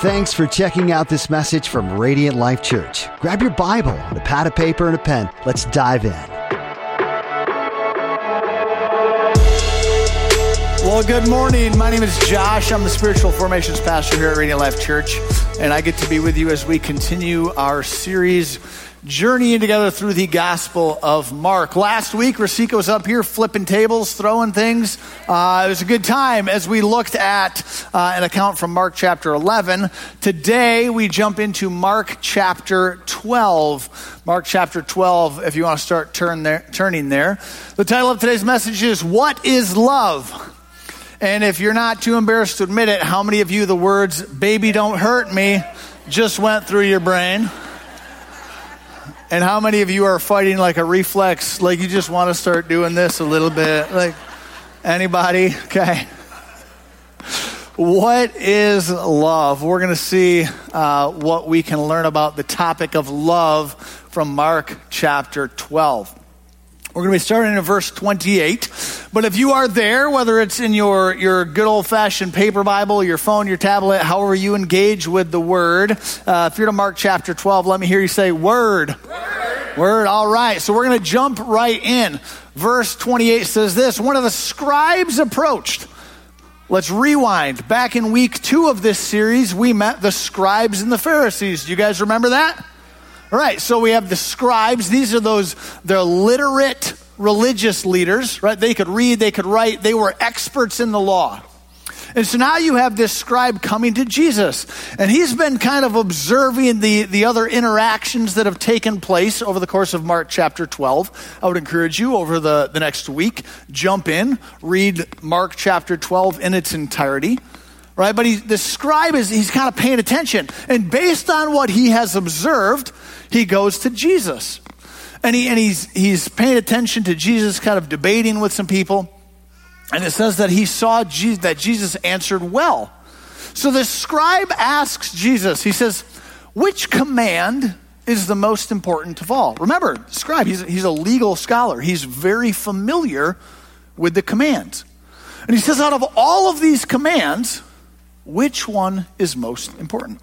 Thanks for checking out this message from Radiant Life Church. Grab your Bible, a pad of paper, and a pen. Let's dive in. Well, good morning. My name is Josh. I'm the spiritual formations pastor here at Radiant Life Church, and I get to be with you as we continue our series journeying together through the Gospel of Mark. Last week, Rasika was up here flipping tables, throwing things. Uh, it was a good time as we looked at uh, an account from Mark chapter 11. Today, we jump into Mark chapter 12. Mark chapter 12, if you want to start turn there, turning there. The title of today's message is What is Love? And if you're not too embarrassed to admit it, how many of you the words, baby, don't hurt me, just went through your brain? And how many of you are fighting like a reflex, like you just want to start doing this a little bit? Like anybody? Okay. What is love? We're going to see uh, what we can learn about the topic of love from Mark chapter 12. We're going to be starting in verse 28. But if you are there, whether it's in your, your good old fashioned paper Bible, your phone, your tablet, however you engage with the word, uh, if you're to Mark chapter 12, let me hear you say, Word. Word. All right. So we're going to jump right in. Verse 28 says this One of the scribes approached. Let's rewind. Back in week two of this series, we met the scribes and the Pharisees. Do you guys remember that? All right, so we have the scribes. These are those, they're literate religious leaders, right? They could read, they could write, they were experts in the law. And so now you have this scribe coming to Jesus. And he's been kind of observing the, the other interactions that have taken place over the course of Mark chapter 12. I would encourage you over the, the next week, jump in, read Mark chapter 12 in its entirety right? But he, the scribe is, he's kind of paying attention. And based on what he has observed, he goes to Jesus. And, he, and he's, he's paying attention to Jesus, kind of debating with some people. And it says that he saw Jesus, that Jesus answered well. So the scribe asks Jesus, he says, which command is the most important of all? Remember, scribe, he's, he's a legal scholar. He's very familiar with the commands. And he says, out of all of these commands, which one is most important?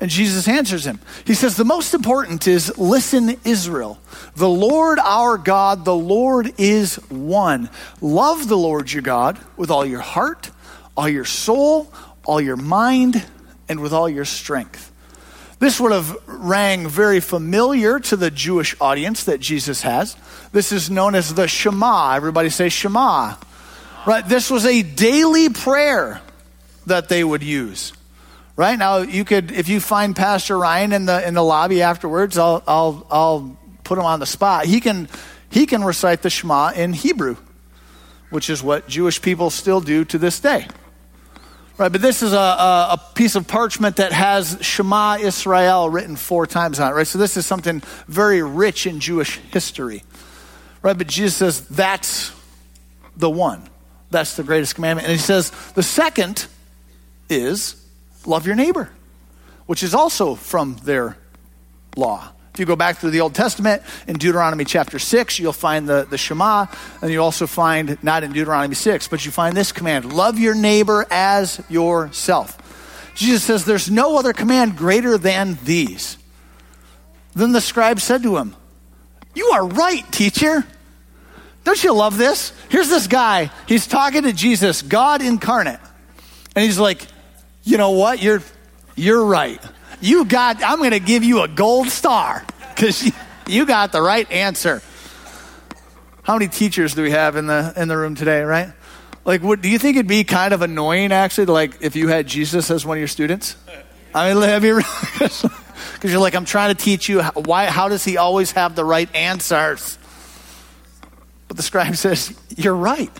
And Jesus answers him. He says, The most important is listen, Israel. The Lord our God, the Lord is one. Love the Lord your God with all your heart, all your soul, all your mind, and with all your strength. This would have rang very familiar to the Jewish audience that Jesus has. This is known as the Shema. Everybody say Shema. Right? This was a daily prayer that they would use right now you could if you find pastor ryan in the in the lobby afterwards i'll i'll i'll put him on the spot. He can he can recite the shema in hebrew which is what jewish people still do to this day. Right but this is a, a, a piece of parchment that has shema israel written four times on it right? So this is something very rich in jewish history. Right but jesus says that's the one. That's the greatest commandment. And he says the second is love your neighbor, which is also from their law. If you go back through the Old Testament, in Deuteronomy chapter 6, you'll find the, the Shema, and you also find, not in Deuteronomy 6, but you find this command love your neighbor as yourself. Jesus says, There's no other command greater than these. Then the scribe said to him, You are right, teacher. Don't you love this? Here's this guy. He's talking to Jesus, God incarnate. And he's like, you know what? You're, you're right. You got, I'm going to give you a gold star because you, got the right answer. How many teachers do we have in the, in the room today, right? Like, do you think it'd be kind of annoying, actually, like if you had Jesus as one of your students? I mean, have you because you're like, I'm trying to teach you why. How does he always have the right answers? But the scribe says, "You're right.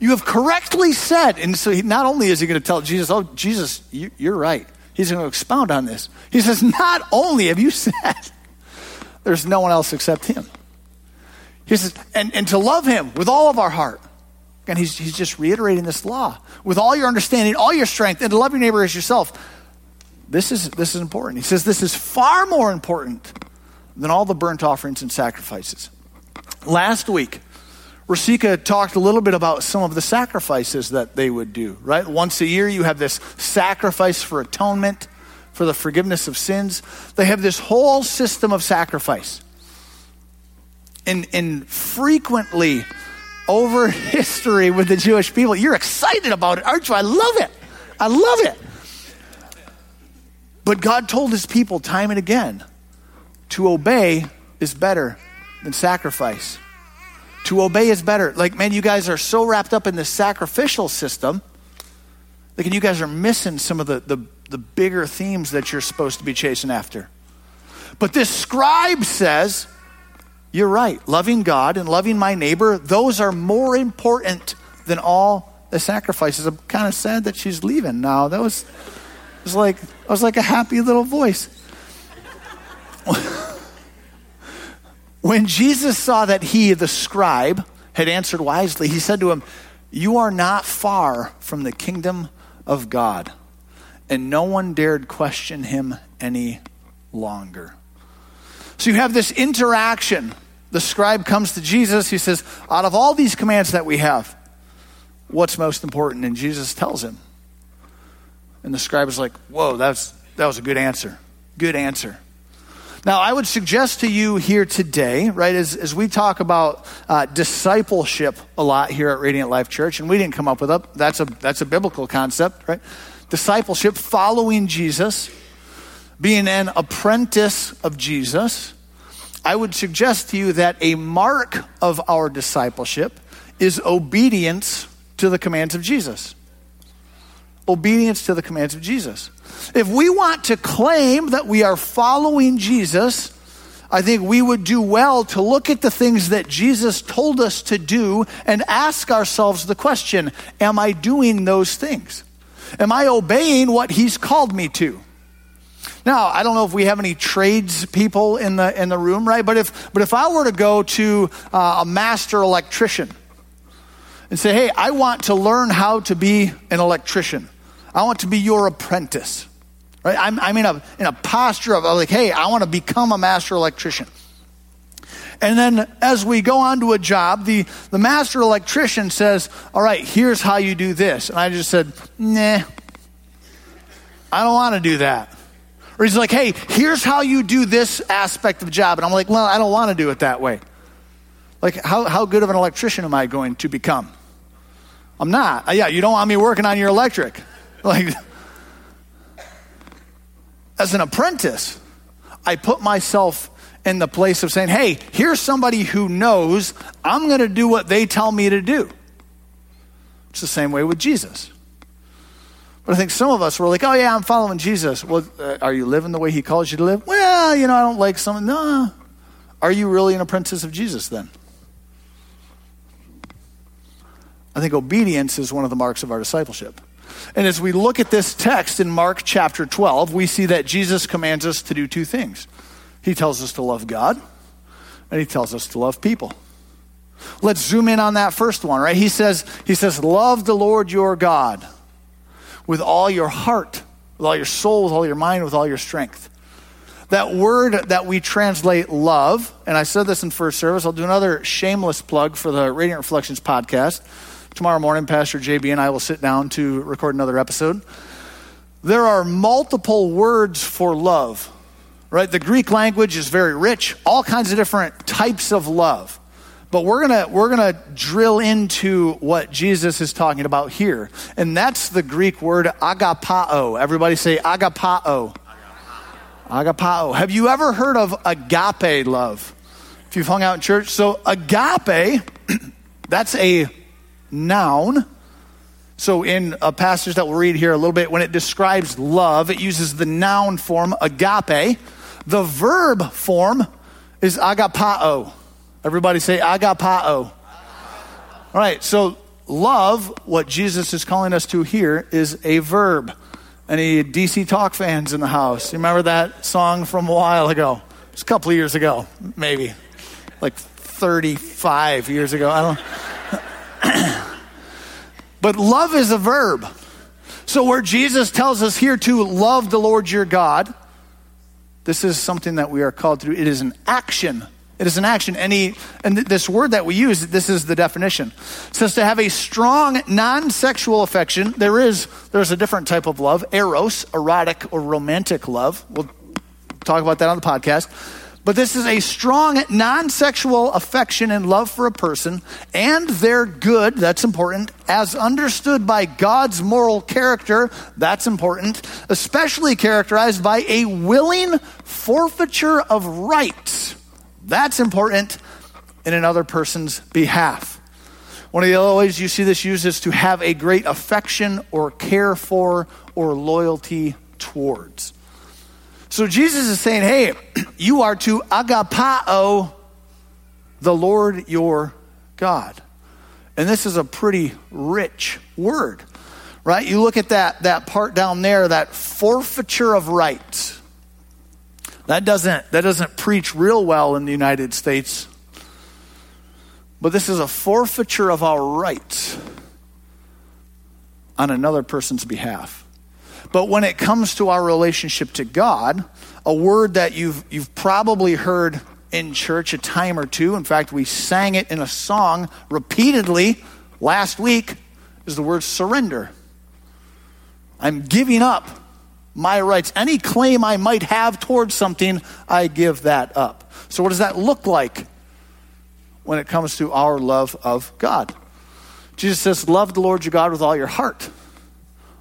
You have correctly said. And so he, not only is he going to tell Jesus, Oh, Jesus, you, you're right. He's going to expound on this. He says, Not only have you said, there's no one else except him. He says, and, and to love him with all of our heart. And he's, he's just reiterating this law. With all your understanding, all your strength, and to love your neighbor as yourself. This is, this is important. He says this is far more important than all the burnt offerings and sacrifices. Last week, Rasika talked a little bit about some of the sacrifices that they would do, right? Once a year, you have this sacrifice for atonement. for the forgiveness of sins. They have this whole system of sacrifice. And, and frequently, over history with the Jewish people, you're excited about it, aren't you? I love it. I love it. But God told his people time and again to obey is better than sacrifice. To obey is better. Like, man, you guys are so wrapped up in the sacrificial system. Like, and you guys are missing some of the, the, the bigger themes that you're supposed to be chasing after. But this scribe says, you're right. Loving God and loving my neighbor, those are more important than all the sacrifices. I'm kind of sad that she's leaving now. That was, was like, I was like a happy little voice. when Jesus saw that he, the scribe, had answered wisely, he said to him, You are not far from the kingdom of God. And no one dared question him any longer. So you have this interaction. The scribe comes to Jesus. He says, Out of all these commands that we have, what's most important? And Jesus tells him. And the scribe is like, Whoa, that's, that was a good answer. Good answer. Now, I would suggest to you here today, right, as, as we talk about uh, discipleship a lot here at Radiant Life Church, and we didn't come up with that. That's a, that's a biblical concept, right? Discipleship, following Jesus, being an apprentice of Jesus. I would suggest to you that a mark of our discipleship is obedience to the commands of Jesus. Obedience to the commands of Jesus. If we want to claim that we are following Jesus, I think we would do well to look at the things that Jesus told us to do and ask ourselves the question Am I doing those things? Am I obeying what He's called me to? Now, I don't know if we have any trades people in the in the room, right? But if but if I were to go to uh, a master electrician and say, "Hey, I want to learn how to be an electrician. I want to be your apprentice." Right? I'm, I'm in, a, in a posture of like, hey, I want to become a master electrician. And then as we go on to a job, the, the master electrician says, All right, here's how you do this. And I just said, Nah, I don't want to do that. Or he's like, Hey, here's how you do this aspect of the job. And I'm like, Well, I don't want to do it that way. Like, how, how good of an electrician am I going to become? I'm not. Yeah, you don't want me working on your electric. Like, as an apprentice, I put myself in the place of saying, hey, here's somebody who knows I'm going to do what they tell me to do. It's the same way with Jesus. But I think some of us were like, oh, yeah, I'm following Jesus. Well, uh, are you living the way he calls you to live? Well, you know, I don't like some. No. Are you really an apprentice of Jesus then? I think obedience is one of the marks of our discipleship. And as we look at this text in Mark chapter 12, we see that Jesus commands us to do two things. He tells us to love God, and he tells us to love people. Let's zoom in on that first one, right? He says, he says, love the Lord your God with all your heart, with all your soul, with all your mind, with all your strength. That word that we translate love, and I said this in first service, I'll do another shameless plug for the Radiant Reflections podcast. Tomorrow morning, Pastor JB and I will sit down to record another episode. There are multiple words for love, right? The Greek language is very rich, all kinds of different types of love. But we're going we're going to drill into what Jesus is talking about here. And that's the Greek word agapao. Everybody say agapao. Agapao. Have you ever heard of agape love? If you've hung out in church, so agape that's a noun. So, in a passage that we'll read here a little bit, when it describes love, it uses the noun form agape. The verb form is agapao. Everybody say agapao. All right, so love, what Jesus is calling us to here, is a verb. Any DC Talk fans in the house? Remember that song from a while ago? It's a couple of years ago, maybe. Like 35 years ago. I don't but love is a verb. So, where Jesus tells us here to love the Lord your God, this is something that we are called to do. It is an action It is an action. He, and th- this word that we use, this is the definition. It says to have a strong non-sexual affection. There is, there's a different type of love, eros, erotic or romantic love. We'll talk about that on the podcast. But this is a strong non sexual affection and love for a person and their good, that's important, as understood by God's moral character, that's important, especially characterized by a willing forfeiture of rights, that's important, in another person's behalf. One of the other ways you see this used is to have a great affection or care for or loyalty towards. So Jesus is saying, hey, you are to agapao the Lord your God. And this is a pretty rich word, right? You look at that, that part down there, that forfeiture of rights. That doesn't, that doesn't preach real well in the United States. But this is a forfeiture of our rights on another person's behalf. But when it comes to our relationship to God, a word that you've, you've probably heard in church a time or two, in fact, we sang it in a song repeatedly last week, is the word surrender. I'm giving up my rights. Any claim I might have towards something, I give that up. So, what does that look like when it comes to our love of God? Jesus says, Love the Lord your God with all your heart,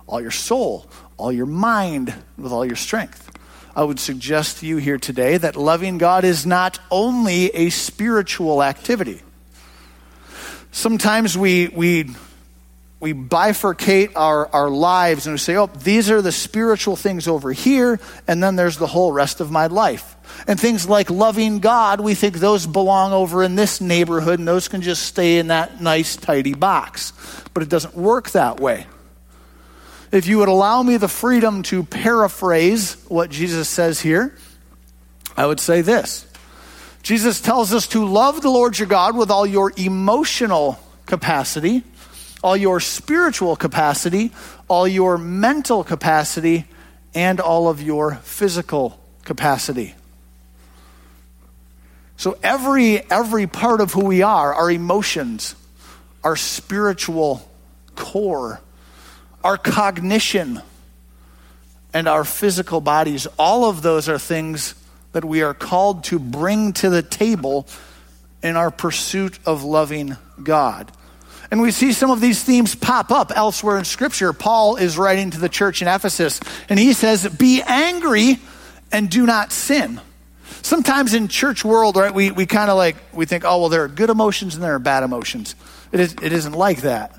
all your soul, all your mind, with all your strength. I would suggest to you here today that loving God is not only a spiritual activity. Sometimes we, we, we bifurcate our, our lives and we say, oh, these are the spiritual things over here, and then there's the whole rest of my life. And things like loving God, we think those belong over in this neighborhood and those can just stay in that nice, tidy box. But it doesn't work that way. If you would allow me the freedom to paraphrase what Jesus says here, I would say this Jesus tells us to love the Lord your God with all your emotional capacity, all your spiritual capacity, all your mental capacity, and all of your physical capacity. So every every part of who we are, our emotions, our spiritual core, our cognition, and our physical bodies, all of those are things that we are called to bring to the table in our pursuit of loving God. And we see some of these themes pop up elsewhere in Scripture. Paul is writing to the church in Ephesus, and he says, Be angry and do not sin. Sometimes in church world, right, we, we kind of like, we think, oh, well, there are good emotions and there are bad emotions. It, is, it isn't like that.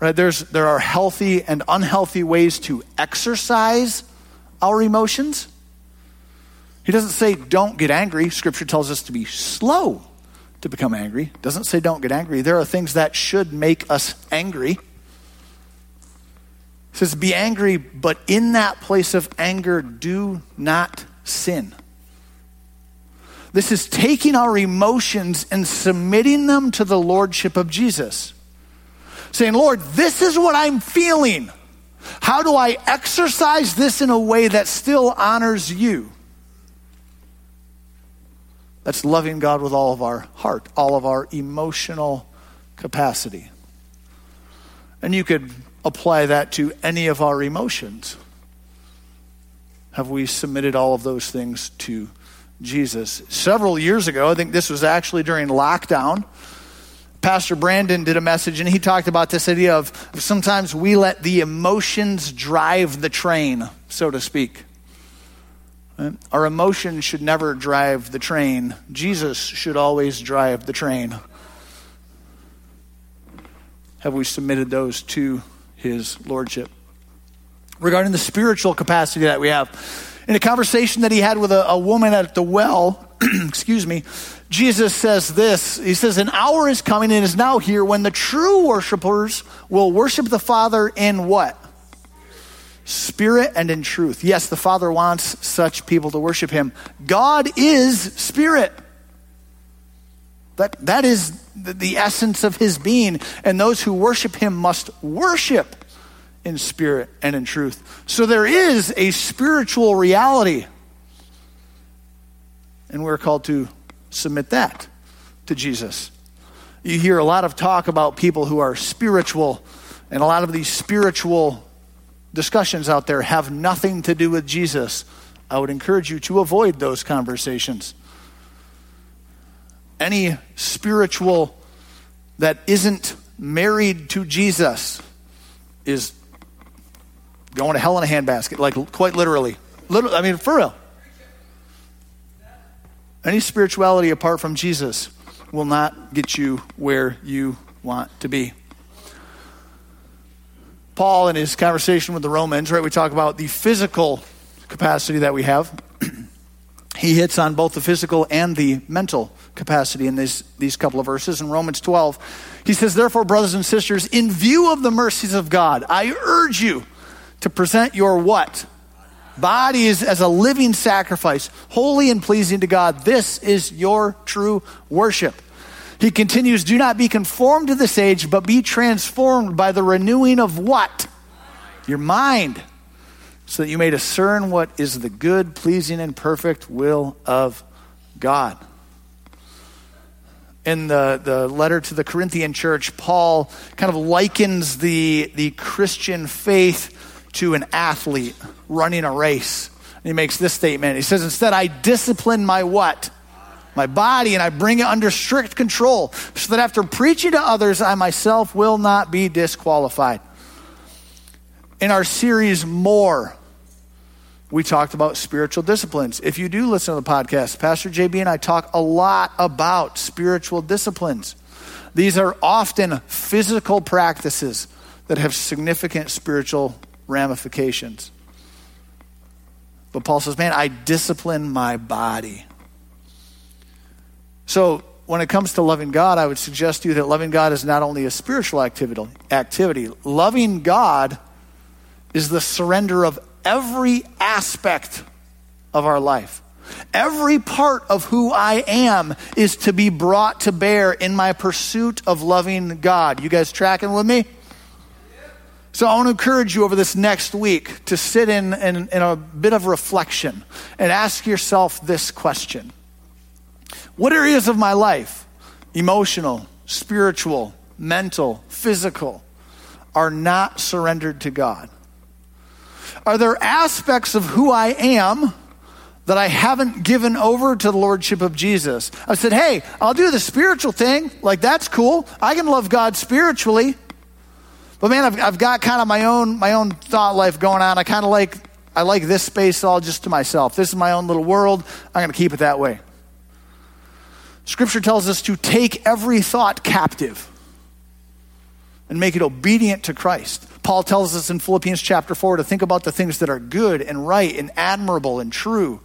Right? There's, there are healthy and unhealthy ways to exercise our emotions. He doesn't say don't get angry. Scripture tells us to be slow to become angry. Doesn't say don't get angry. There are things that should make us angry. It says be angry, but in that place of anger, do not sin. This is taking our emotions and submitting them to the lordship of Jesus saying, Lord, this is what I'm feeling. How do I exercise this in a way that still honors you? That's loving God with all of our heart, all of our emotional capacity. And you could apply that to any of our emotions. Have we submitted all of those things to Jesus? Several years ago, I think this was actually during lockdown. Pastor Brandon did a message and he talked about this idea of sometimes we let the emotions drive the train, so to speak. Our emotions should never drive the train. Jesus should always drive the train. Have we submitted those to his lordship? Regarding the spiritual capacity that we have, in a conversation that he had with a, a woman at the well, excuse me, Jesus says this He says, An hour is coming and is now here when the true worshipers will worship the Father in what? Spirit and in truth. Yes, the Father wants such people to worship Him. God is Spirit. That, that is the, the essence of His being. And those who worship Him must worship in spirit and in truth. So there is a spiritual reality. And we're called to submit that to Jesus. You hear a lot of talk about people who are spiritual, and a lot of these spiritual discussions out there have nothing to do with Jesus. I would encourage you to avoid those conversations. Any spiritual that isn't married to Jesus is going to hell in a handbasket, like quite literally. Literally, I mean, for real. Any spirituality apart from Jesus will not get you where you want to be. Paul, in his conversation with the Romans, right, we talk about the physical capacity that we have. he hits on both the physical and the mental capacity in these, these couple of verses. In Romans 12, he says, Therefore, brothers and sisters, in view of the mercies of God, I urge you to present your what? Bodies as a living sacrifice, holy and pleasing to God. This is your true worship. He continues, Do not be conformed to this age, but be transformed by the renewing of what? Your mind, so that you may discern what is the good, pleasing, and perfect will of God. In the, the letter to the Corinthian church, Paul kind of likens the, the Christian faith to an athlete running a race. And he makes this statement. He says, Instead, I discipline my what? My body, and I bring it under strict control, so that after preaching to others, I myself will not be disqualified. In our series, More, we talked about spiritual disciplines. If you do listen to the podcast, Pastor JB and I talk a lot about spiritual disciplines. These are often physical practices that have significant spiritual ramifications. But Paul says, Man, I discipline my body. So, when it comes to loving God, I would suggest to you that loving God is not only a spiritual activity, activity. Loving God is the surrender of every aspect of our life. Every part of who I am is to be brought to bear in my pursuit of loving God. You guys tracking with me? So I want to encourage you over this next week to sit in, in, in, a bit of reflection and ask yourself this question What areas of my life, emotional, spiritual, mental, physical, are not surrendered to God? Are there aspects of who I am that I haven't given over to the Lordship of Jesus? I said, hey, I'll do the spiritual thing. Like, that's cool. I can love God spiritually. But man, I've, I've got kind of my own my own thought life going on. I kind of like I like this space all just to myself. This is my own little world. I'm going to keep it that way. Scripture tells us to take every thought captive and make it obedient to Christ. Paul tells us in Philippians chapter 4 to think about the things that are good and right and admirable and true.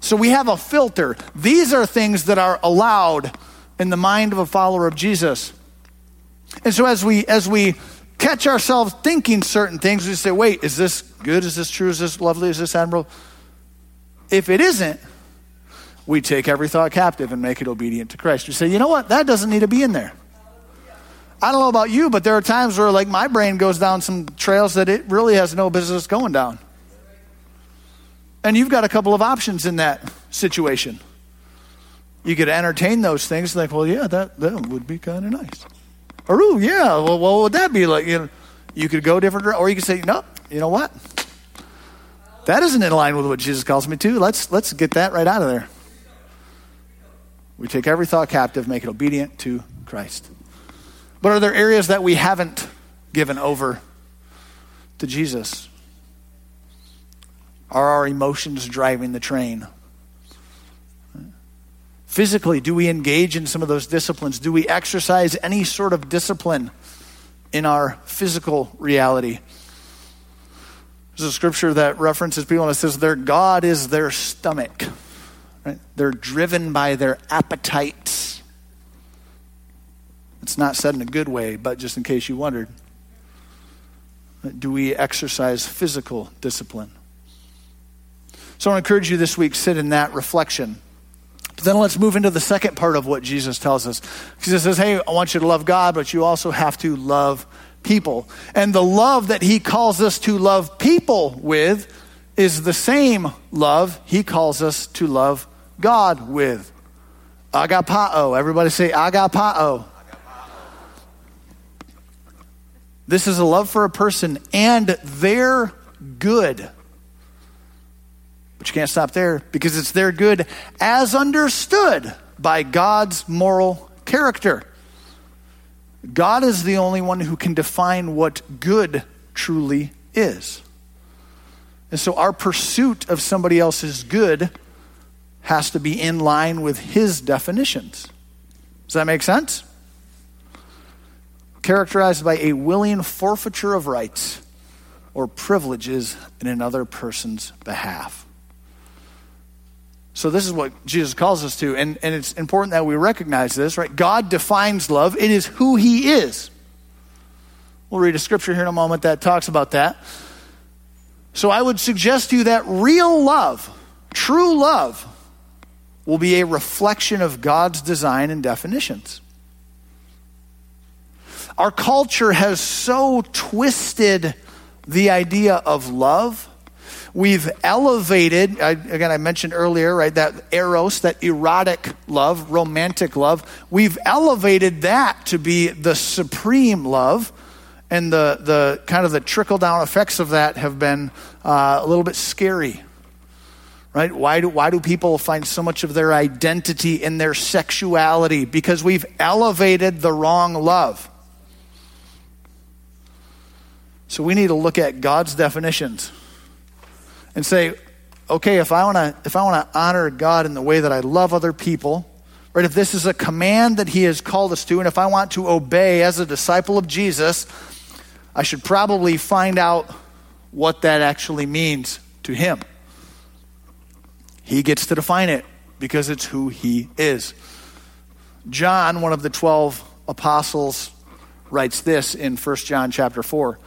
So we have a filter. These are things that are allowed in the mind of a follower of Jesus. And so as we as we catch ourselves thinking certain things, we say, wait, is this good? Is this true? Is this lovely? Is this admirable? If it isn't, we take every thought captive and make it obedient to Christ. We say, you know what? That doesn't need to be in there. I don't know about you, but there are times where, like, my brain goes down some trails that it really has no business going down. And you've got a couple of options in that situation. You could entertain those things, like, well, yeah, that, that would be kind of nice. Ooh, yeah, well, what would that be like? You, know, you could go different, or you could say, no, you know what? That isn't in line with what Jesus calls me to. Let's, let's get that right out of there. We take every thought captive, make it obedient to Christ. But are there areas that we haven't given over to Jesus? Are our emotions driving the train? Physically, do we engage in some of those disciplines? Do we exercise any sort of discipline in our physical reality? There's a scripture that references people and it says their God is their stomach. Right? They're driven by their appetites. It's not said in a good way, but just in case you wondered. Do we exercise physical discipline? So I encourage you this week, sit in that reflection. Then let's move into the second part of what Jesus tells us. Jesus says, Hey, I want you to love God, but you also have to love people. And the love that he calls us to love people with is the same love he calls us to love God with. Agapao. Everybody say agapao. This is a love for a person and their good. But you can't stop there because it's their good as understood by God's moral character. God is the only one who can define what good truly is. And so our pursuit of somebody else's good has to be in line with his definitions. Does that make sense? Characterized by a willing forfeiture of rights or privileges in another person's behalf. So, this is what Jesus calls us to, and, and it's important that we recognize this, right? God defines love, it is who He is. We'll read a scripture here in a moment that talks about that. So, I would suggest to you that real love, true love, will be a reflection of God's design and definitions. Our culture has so twisted the idea of love We've elevated, I, again, I mentioned earlier, right, that eros, that erotic love, romantic love. We've elevated that to be the supreme love. And the, the kind of the trickle down effects of that have been uh, a little bit scary. Right? Why do, why do people find so much of their identity in their sexuality? Because we've elevated the wrong love. So we need to look at God's definitions and say, okay, if I want to if I want to honor God in the way that I love other people, right? If this is a command that he has called us to and if I want to obey as a disciple of Jesus, I should probably find out what that actually means to him. He gets to define it because it's who he is. John, one of the 12 apostles, writes this in 1 John chapter 4.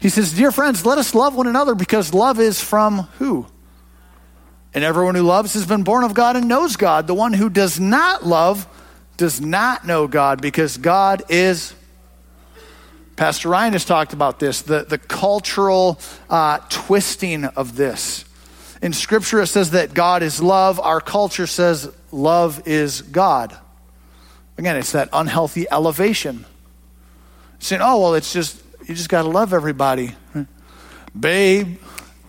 He says, Dear friends, let us love one another because love is from who? And everyone who loves has been born of God and knows God. The one who does not love does not know God because God is. Pastor Ryan has talked about this, the, the cultural uh, twisting of this. In Scripture, it says that God is love. Our culture says love is God. Again, it's that unhealthy elevation. Saying, oh, well, it's just you just got to love everybody. Babe,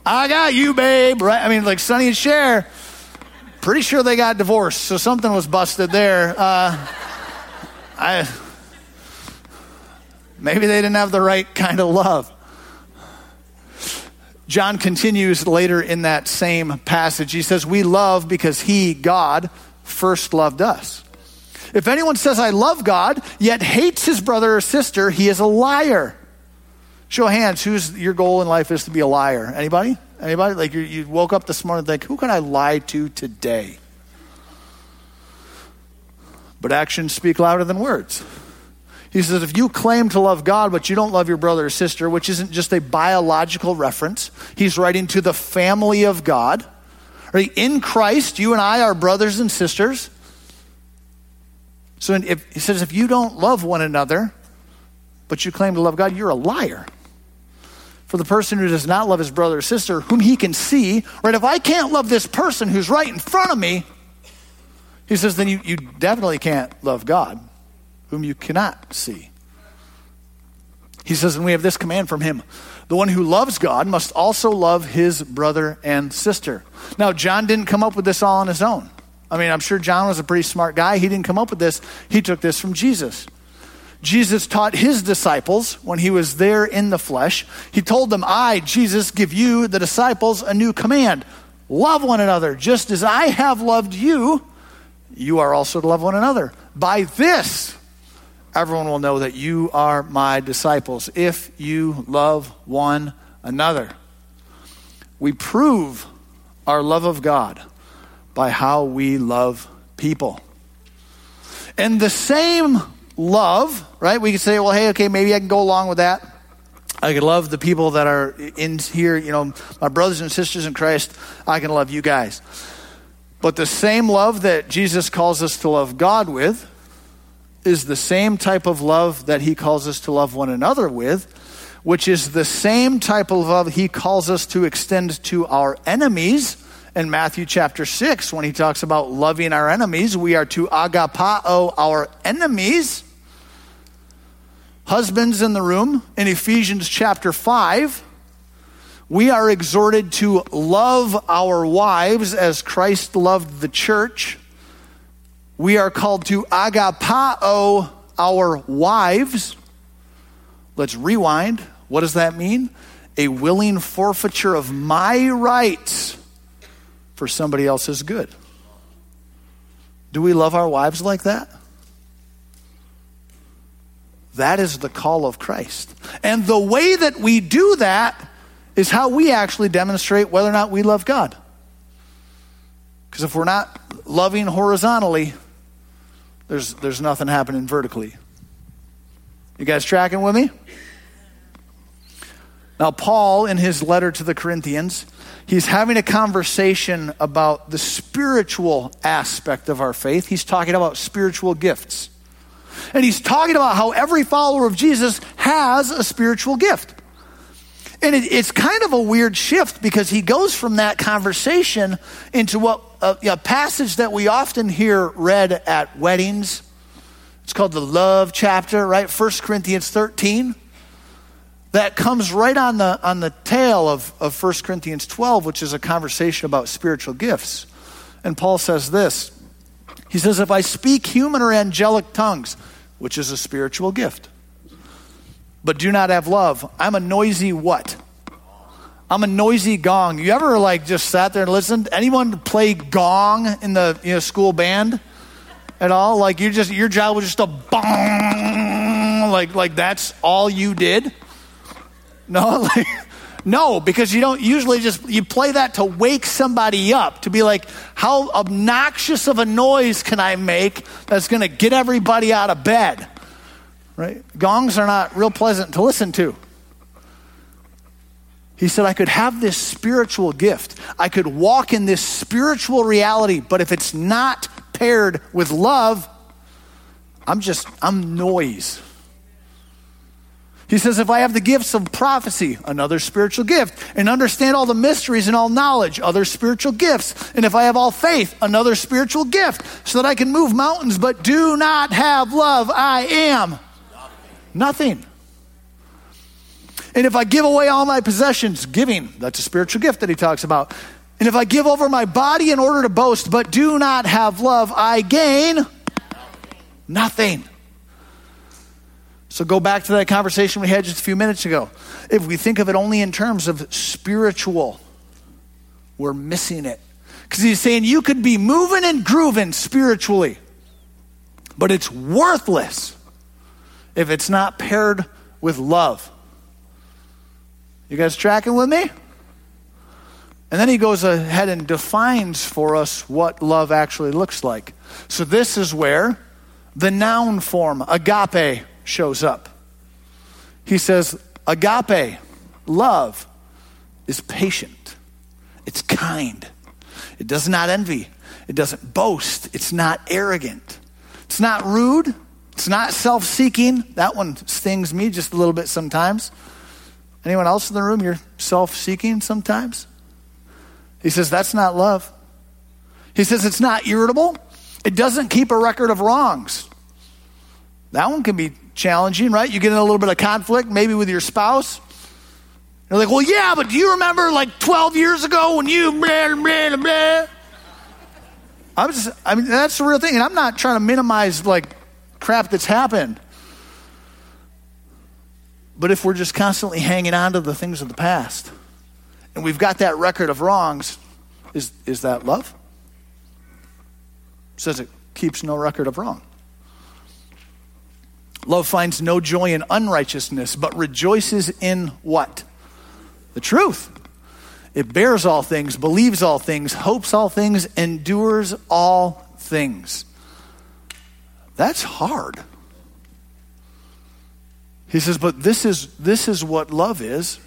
I got you, babe. Right? I mean, like Sonny and Cher, pretty sure they got divorced, so something was busted there. Uh, I maybe they didn't have the right kind of love. John continues later in that same passage. He says, We love because He, God, first loved us. If anyone says, I love God, yet hates his brother or sister, he is a liar. Show of hands, who's your goal in life is to be a liar? Anybody? Anybody? Like you, you woke up this morning and think, who can I lie to today? But actions speak louder than words. He says, if you claim to love God, but you don't love your brother or sister, which isn't just a biological reference, he's writing to the family of God. Right? In Christ, you and I are brothers and sisters. So if, he says, if you don't love one another, but you claim to love God, you're a liar for the person who does not love his brother or sister, whom he can see, right? If I can't love this person who's right in front of me, he says, then you, you definitely can't love God, whom you cannot see. He says, and we have this command from him the one who loves God must also love his brother and sister. Now, John didn't come up with this all on his own. I mean, I'm sure John was a pretty smart guy. He didn't come up with this, he took this from Jesus. Jesus taught his disciples when he was there in the flesh. He told them, I, Jesus, give you, the disciples, a new command love one another. Just as I have loved you, you are also to love one another. By this, everyone will know that you are my disciples if you love one another. We prove our love of God by how we love people. And the same love, right? We could say, well, hey, okay, maybe I can go along with that. I can love the people that are in here, you know, my brothers and sisters in Christ. I can love you guys. But the same love that Jesus calls us to love God with is the same type of love that he calls us to love one another with, which is the same type of love he calls us to extend to our enemies in Matthew chapter 6 when he talks about loving our enemies. We are to agapao our enemies. Husbands in the room, in Ephesians chapter 5, we are exhorted to love our wives as Christ loved the church. We are called to agapao our wives. Let's rewind. What does that mean? A willing forfeiture of my rights for somebody else's good. Do we love our wives like that? That is the call of Christ. And the way that we do that is how we actually demonstrate whether or not we love God. Because if we're not loving horizontally, there's, there's nothing happening vertically. You guys tracking with me? Now, Paul, in his letter to the Corinthians, he's having a conversation about the spiritual aspect of our faith. He's talking about spiritual gifts. And he's talking about how every follower of Jesus has a spiritual gift. And it, it's kind of a weird shift because he goes from that conversation into what a, a passage that we often hear read at weddings. It's called the love chapter, right? 1 Corinthians 13. That comes right on the, on the tail of, of 1 Corinthians 12, which is a conversation about spiritual gifts. And Paul says this He says, If I speak human or angelic tongues, which is a spiritual gift, but do not have love. I'm a noisy what? I'm a noisy gong. You ever like just sat there and listened? Anyone play gong in the you know, school band at all? Like you just your job was just a bong, like like that's all you did. No, like, no, because you don't usually just you play that to wake somebody up to be like, how obnoxious of a noise can I make that's going to get everybody out of bed? Right? Gongs are not real pleasant to listen to. He said, I could have this spiritual gift. I could walk in this spiritual reality, but if it's not paired with love, I'm just, I'm noise. He says, if I have the gifts of prophecy, another spiritual gift, and understand all the mysteries and all knowledge, other spiritual gifts, and if I have all faith, another spiritual gift, so that I can move mountains, but do not have love, I am Nothing. And if I give away all my possessions, giving, that's a spiritual gift that he talks about. And if I give over my body in order to boast, but do not have love, I gain nothing. So go back to that conversation we had just a few minutes ago. If we think of it only in terms of spiritual, we're missing it. Because he's saying you could be moving and grooving spiritually, but it's worthless if it's not paired with love. You guys tracking with me? And then he goes ahead and defines for us what love actually looks like. So this is where the noun form, agape, shows up. He says, agape, love, is patient, it's kind, it does not envy, it doesn't boast, it's not arrogant, it's not rude, it's not self seeking. That one stings me just a little bit sometimes. Anyone else in the room, you're self seeking sometimes? He says, that's not love. He says, it's not irritable. It doesn't keep a record of wrongs. That one can be challenging, right? You get in a little bit of conflict, maybe with your spouse. You're like, well, yeah, but do you remember like 12 years ago when you blah, blah, blah? I'm just, I mean, that's the real thing. And I'm not trying to minimize like crap that's happened. But if we're just constantly hanging on to the things of the past and we've got that record of wrongs, is, is that love? Says it keeps no record of wrong. Love finds no joy in unrighteousness, but rejoices in what? The truth. It bears all things, believes all things, hopes all things, endures all things. That's hard. He says, but this is, this is what love is.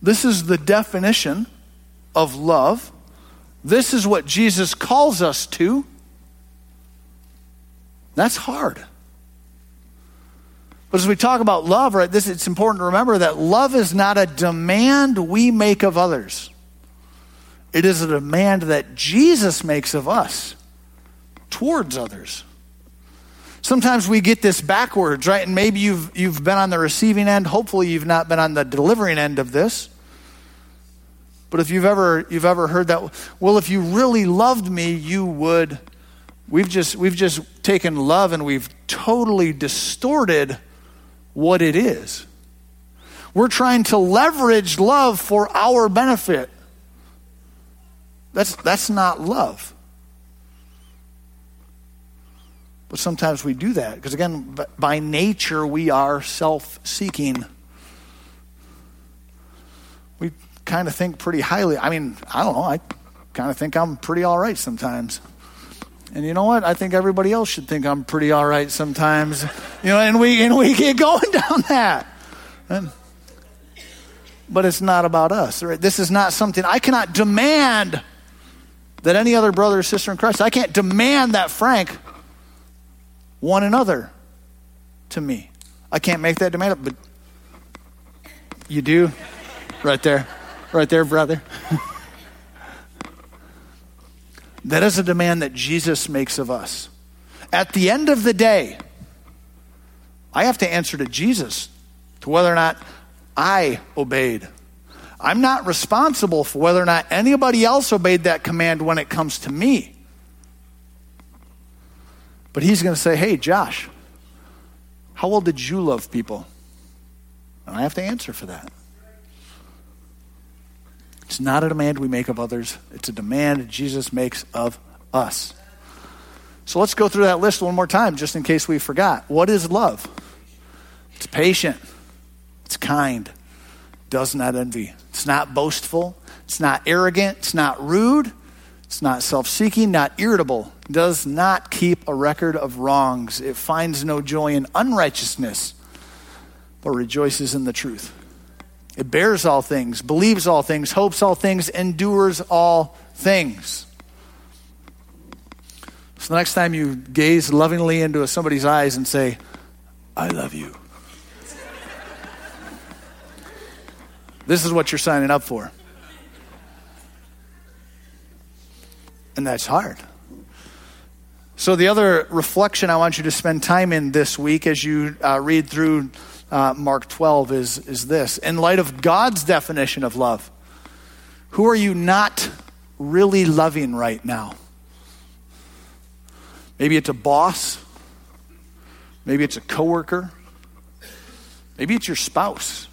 This is the definition of love. This is what Jesus calls us to. That's hard. But as we talk about love, right, this it's important to remember that love is not a demand we make of others. It is a demand that Jesus makes of us towards others. Sometimes we get this backwards, right? And maybe you've, you've been on the receiving end. Hopefully, you've not been on the delivering end of this. But if you've ever, you've ever heard that, well, if you really loved me, you would. We've just, we've just taken love and we've totally distorted what it is. We're trying to leverage love for our benefit. That's, that's not love. But sometimes we do that because, again, by nature, we are self seeking. We kind of think pretty highly. I mean, I don't know. I kind of think I'm pretty all right sometimes. And you know what? I think everybody else should think I'm pretty all right sometimes. You know, and we and we get going down that. And, but it's not about us. Right? This is not something I cannot demand that any other brother or sister in Christ. I can't demand that Frank one another to me. I can't make that demand, but you do. Right there. Right there, brother. that is a demand that Jesus makes of us. At the end of the day, I have to answer to Jesus to whether or not I obeyed. I'm not responsible for whether or not anybody else obeyed that command when it comes to me. But he's going to say, hey, Josh, how well did you love people? And I have to answer for that. It's not a demand we make of others, it's a demand Jesus makes of us. So let's go through that list one more time, just in case we forgot. What is love? It's patient, it's kind, does not envy, it's not boastful, it's not arrogant, it's not rude, it's not self seeking, not irritable, does not keep a record of wrongs. It finds no joy in unrighteousness, but rejoices in the truth. It bears all things, believes all things, hopes all things, endures all things. So the next time you gaze lovingly into somebody's eyes and say, I love you, this is what you're signing up for. And that's hard. So, the other reflection I want you to spend time in this week as you uh, read through uh, Mark 12 is, is this. In light of God's definition of love, who are you not really loving right now? Maybe it's a boss. Maybe it's a coworker. Maybe it's your spouse.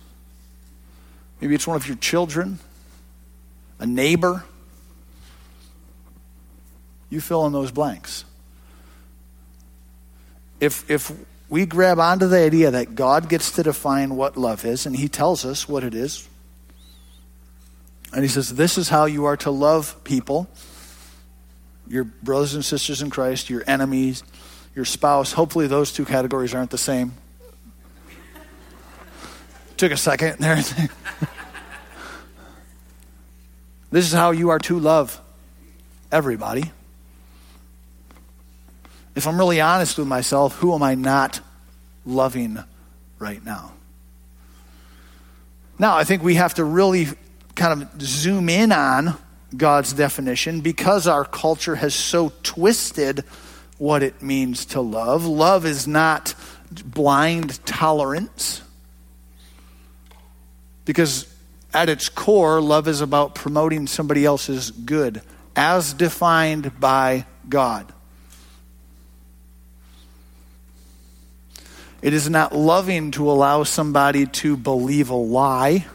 Maybe it's one of your children, a neighbor. You fill in those blanks. If, if we grab onto the idea that God gets to define what love is, and He tells us what it is, and He says, This is how you are to love people your brothers and sisters in Christ, your enemies, your spouse. Hopefully, those two categories aren't the same. Took a second there. this is how you are to love everybody if I'm really honest with myself, who am I not loving right now? Now, I think we have to really kind of zoom in on God's definition because our culture has so twisted what it means to love. Love is not blind tolerance. Because at its core, love is about promoting somebody else's good as defined by God. It is not loving to allow somebody to believe a lie.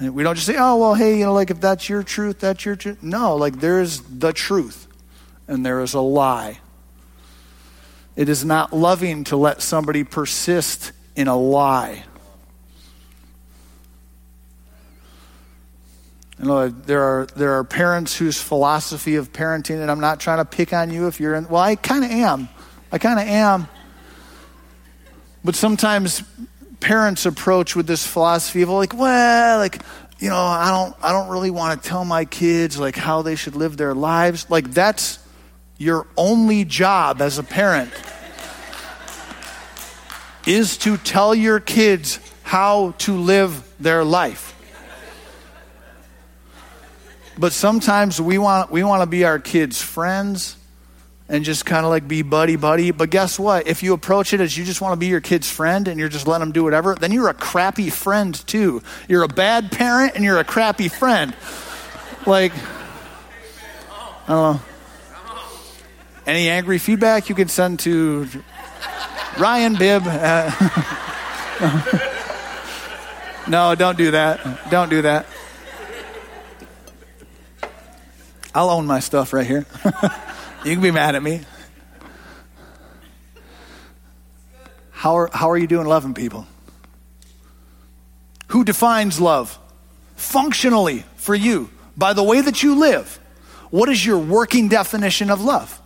We don't just say, oh, well, hey, you know, like if that's your truth, that's your truth. No, like there is the truth and there is a lie. It is not loving to let somebody persist in a lie. You know, there are there are parents whose philosophy of parenting, and I'm not trying to pick on you if you're in. Well, I kind of am. I kind of am. But sometimes parents approach with this philosophy of like, well, like, you know, I don't I don't really want to tell my kids like how they should live their lives. Like that's your only job as a parent is to tell your kids how to live their life. But sometimes we want we want to be our kids' friends and just kind of like be buddy buddy. But guess what? If you approach it as you just want to be your kid's friend and you're just letting them do whatever, then you're a crappy friend too. You're a bad parent and you're a crappy friend. Like, I don't know. Any angry feedback you can send to Ryan Bibb. Uh, no, don't do that. Don't do that. I'll own my stuff right here. you can be mad at me. How are, how are you doing loving people? Who defines love? Functionally for you, by the way that you live. What is your working definition of love?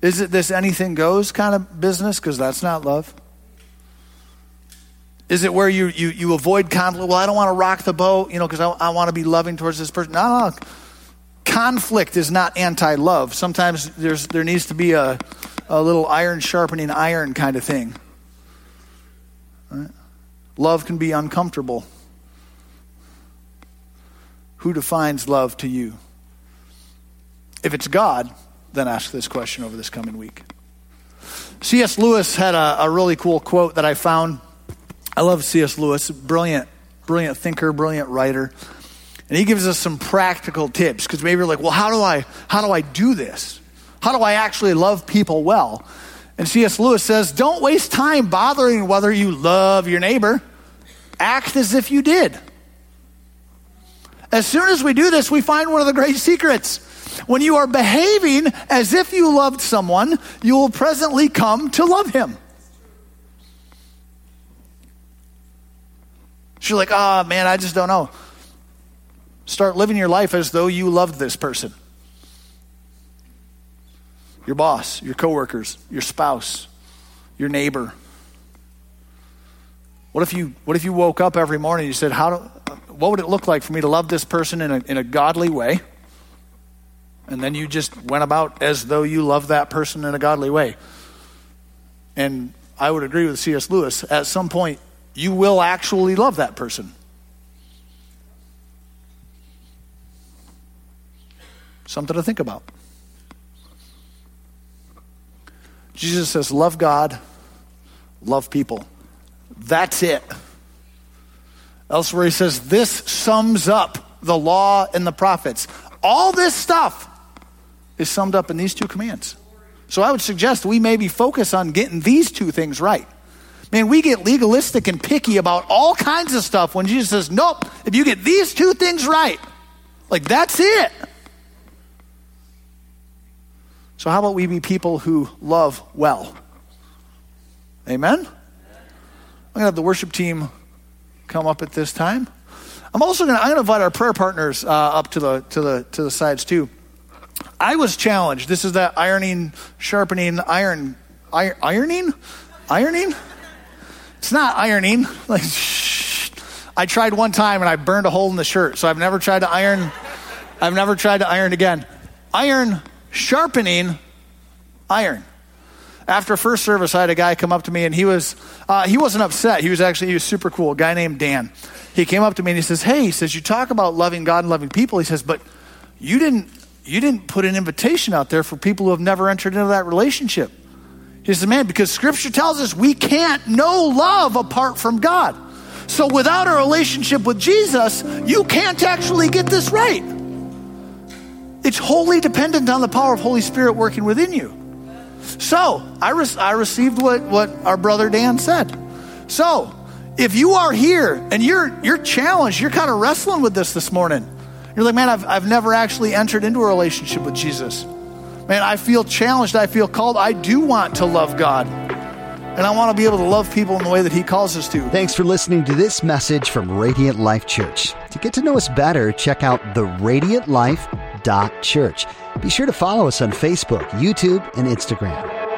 Is it this anything goes kind of business? Because that's not love. Is it where you, you, you avoid conflict? Well, I don't want to rock the boat, you know, because I, I want to be loving towards this person. No, no, conflict is not anti-love. Sometimes there's there needs to be a, a little iron sharpening iron kind of thing. Right? Love can be uncomfortable. Who defines love to you? If it's God, then ask this question over this coming week. C.S. Lewis had a, a really cool quote that I found. I love C.S. Lewis, brilliant, brilliant thinker, brilliant writer. And he gives us some practical tips because maybe you're like, well, how do I how do I do this? How do I actually love people well? And C.S. Lewis says, don't waste time bothering whether you love your neighbor. Act as if you did. As soon as we do this, we find one of the great secrets. When you are behaving as if you loved someone, you will presently come to love him. She's like, oh man, I just don't know. Start living your life as though you loved this person your boss, your coworkers, your spouse, your neighbor. What if you, what if you woke up every morning and you said, How do, What would it look like for me to love this person in a, in a godly way? And then you just went about as though you loved that person in a godly way. And I would agree with C.S. Lewis. At some point, you will actually love that person. Something to think about. Jesus says, Love God, love people. That's it. Elsewhere, he says, This sums up the law and the prophets. All this stuff is summed up in these two commands. So I would suggest we maybe focus on getting these two things right. Man, we get legalistic and picky about all kinds of stuff when Jesus says, Nope, if you get these two things right, like that's it. So, how about we be people who love well? Amen? I'm going to have the worship team come up at this time. I'm also going to, I'm going to invite our prayer partners uh, up to the, to, the, to the sides too. I was challenged. This is that ironing, sharpening, iron, iron ironing? Ironing? It's not ironing. Like, shh. I tried one time and I burned a hole in the shirt, so I've never tried to iron. I've never tried to iron again. Iron sharpening iron. After first service, I had a guy come up to me, and he was uh, he wasn't upset. He was actually he was super cool. A guy named Dan. He came up to me and he says, "Hey," he says, "You talk about loving God and loving people." He says, "But you didn't you didn't put an invitation out there for people who have never entered into that relationship." He says, "Man, because Scripture tells us we can't know love apart from God. So without a relationship with Jesus, you can't actually get this right." It's wholly dependent on the power of Holy Spirit working within you. So I, re- I received what, what our brother Dan said. So if you are here and you're you're challenged, you're kind of wrestling with this this morning. You're like, man, I've, I've never actually entered into a relationship with Jesus. Man, I feel challenged. I feel called. I do want to love God. And I want to be able to love people in the way that He calls us to. Thanks for listening to this message from Radiant Life Church. To get to know us better, check out the Radiant Life church. Be sure to follow us on Facebook, YouTube, and Instagram.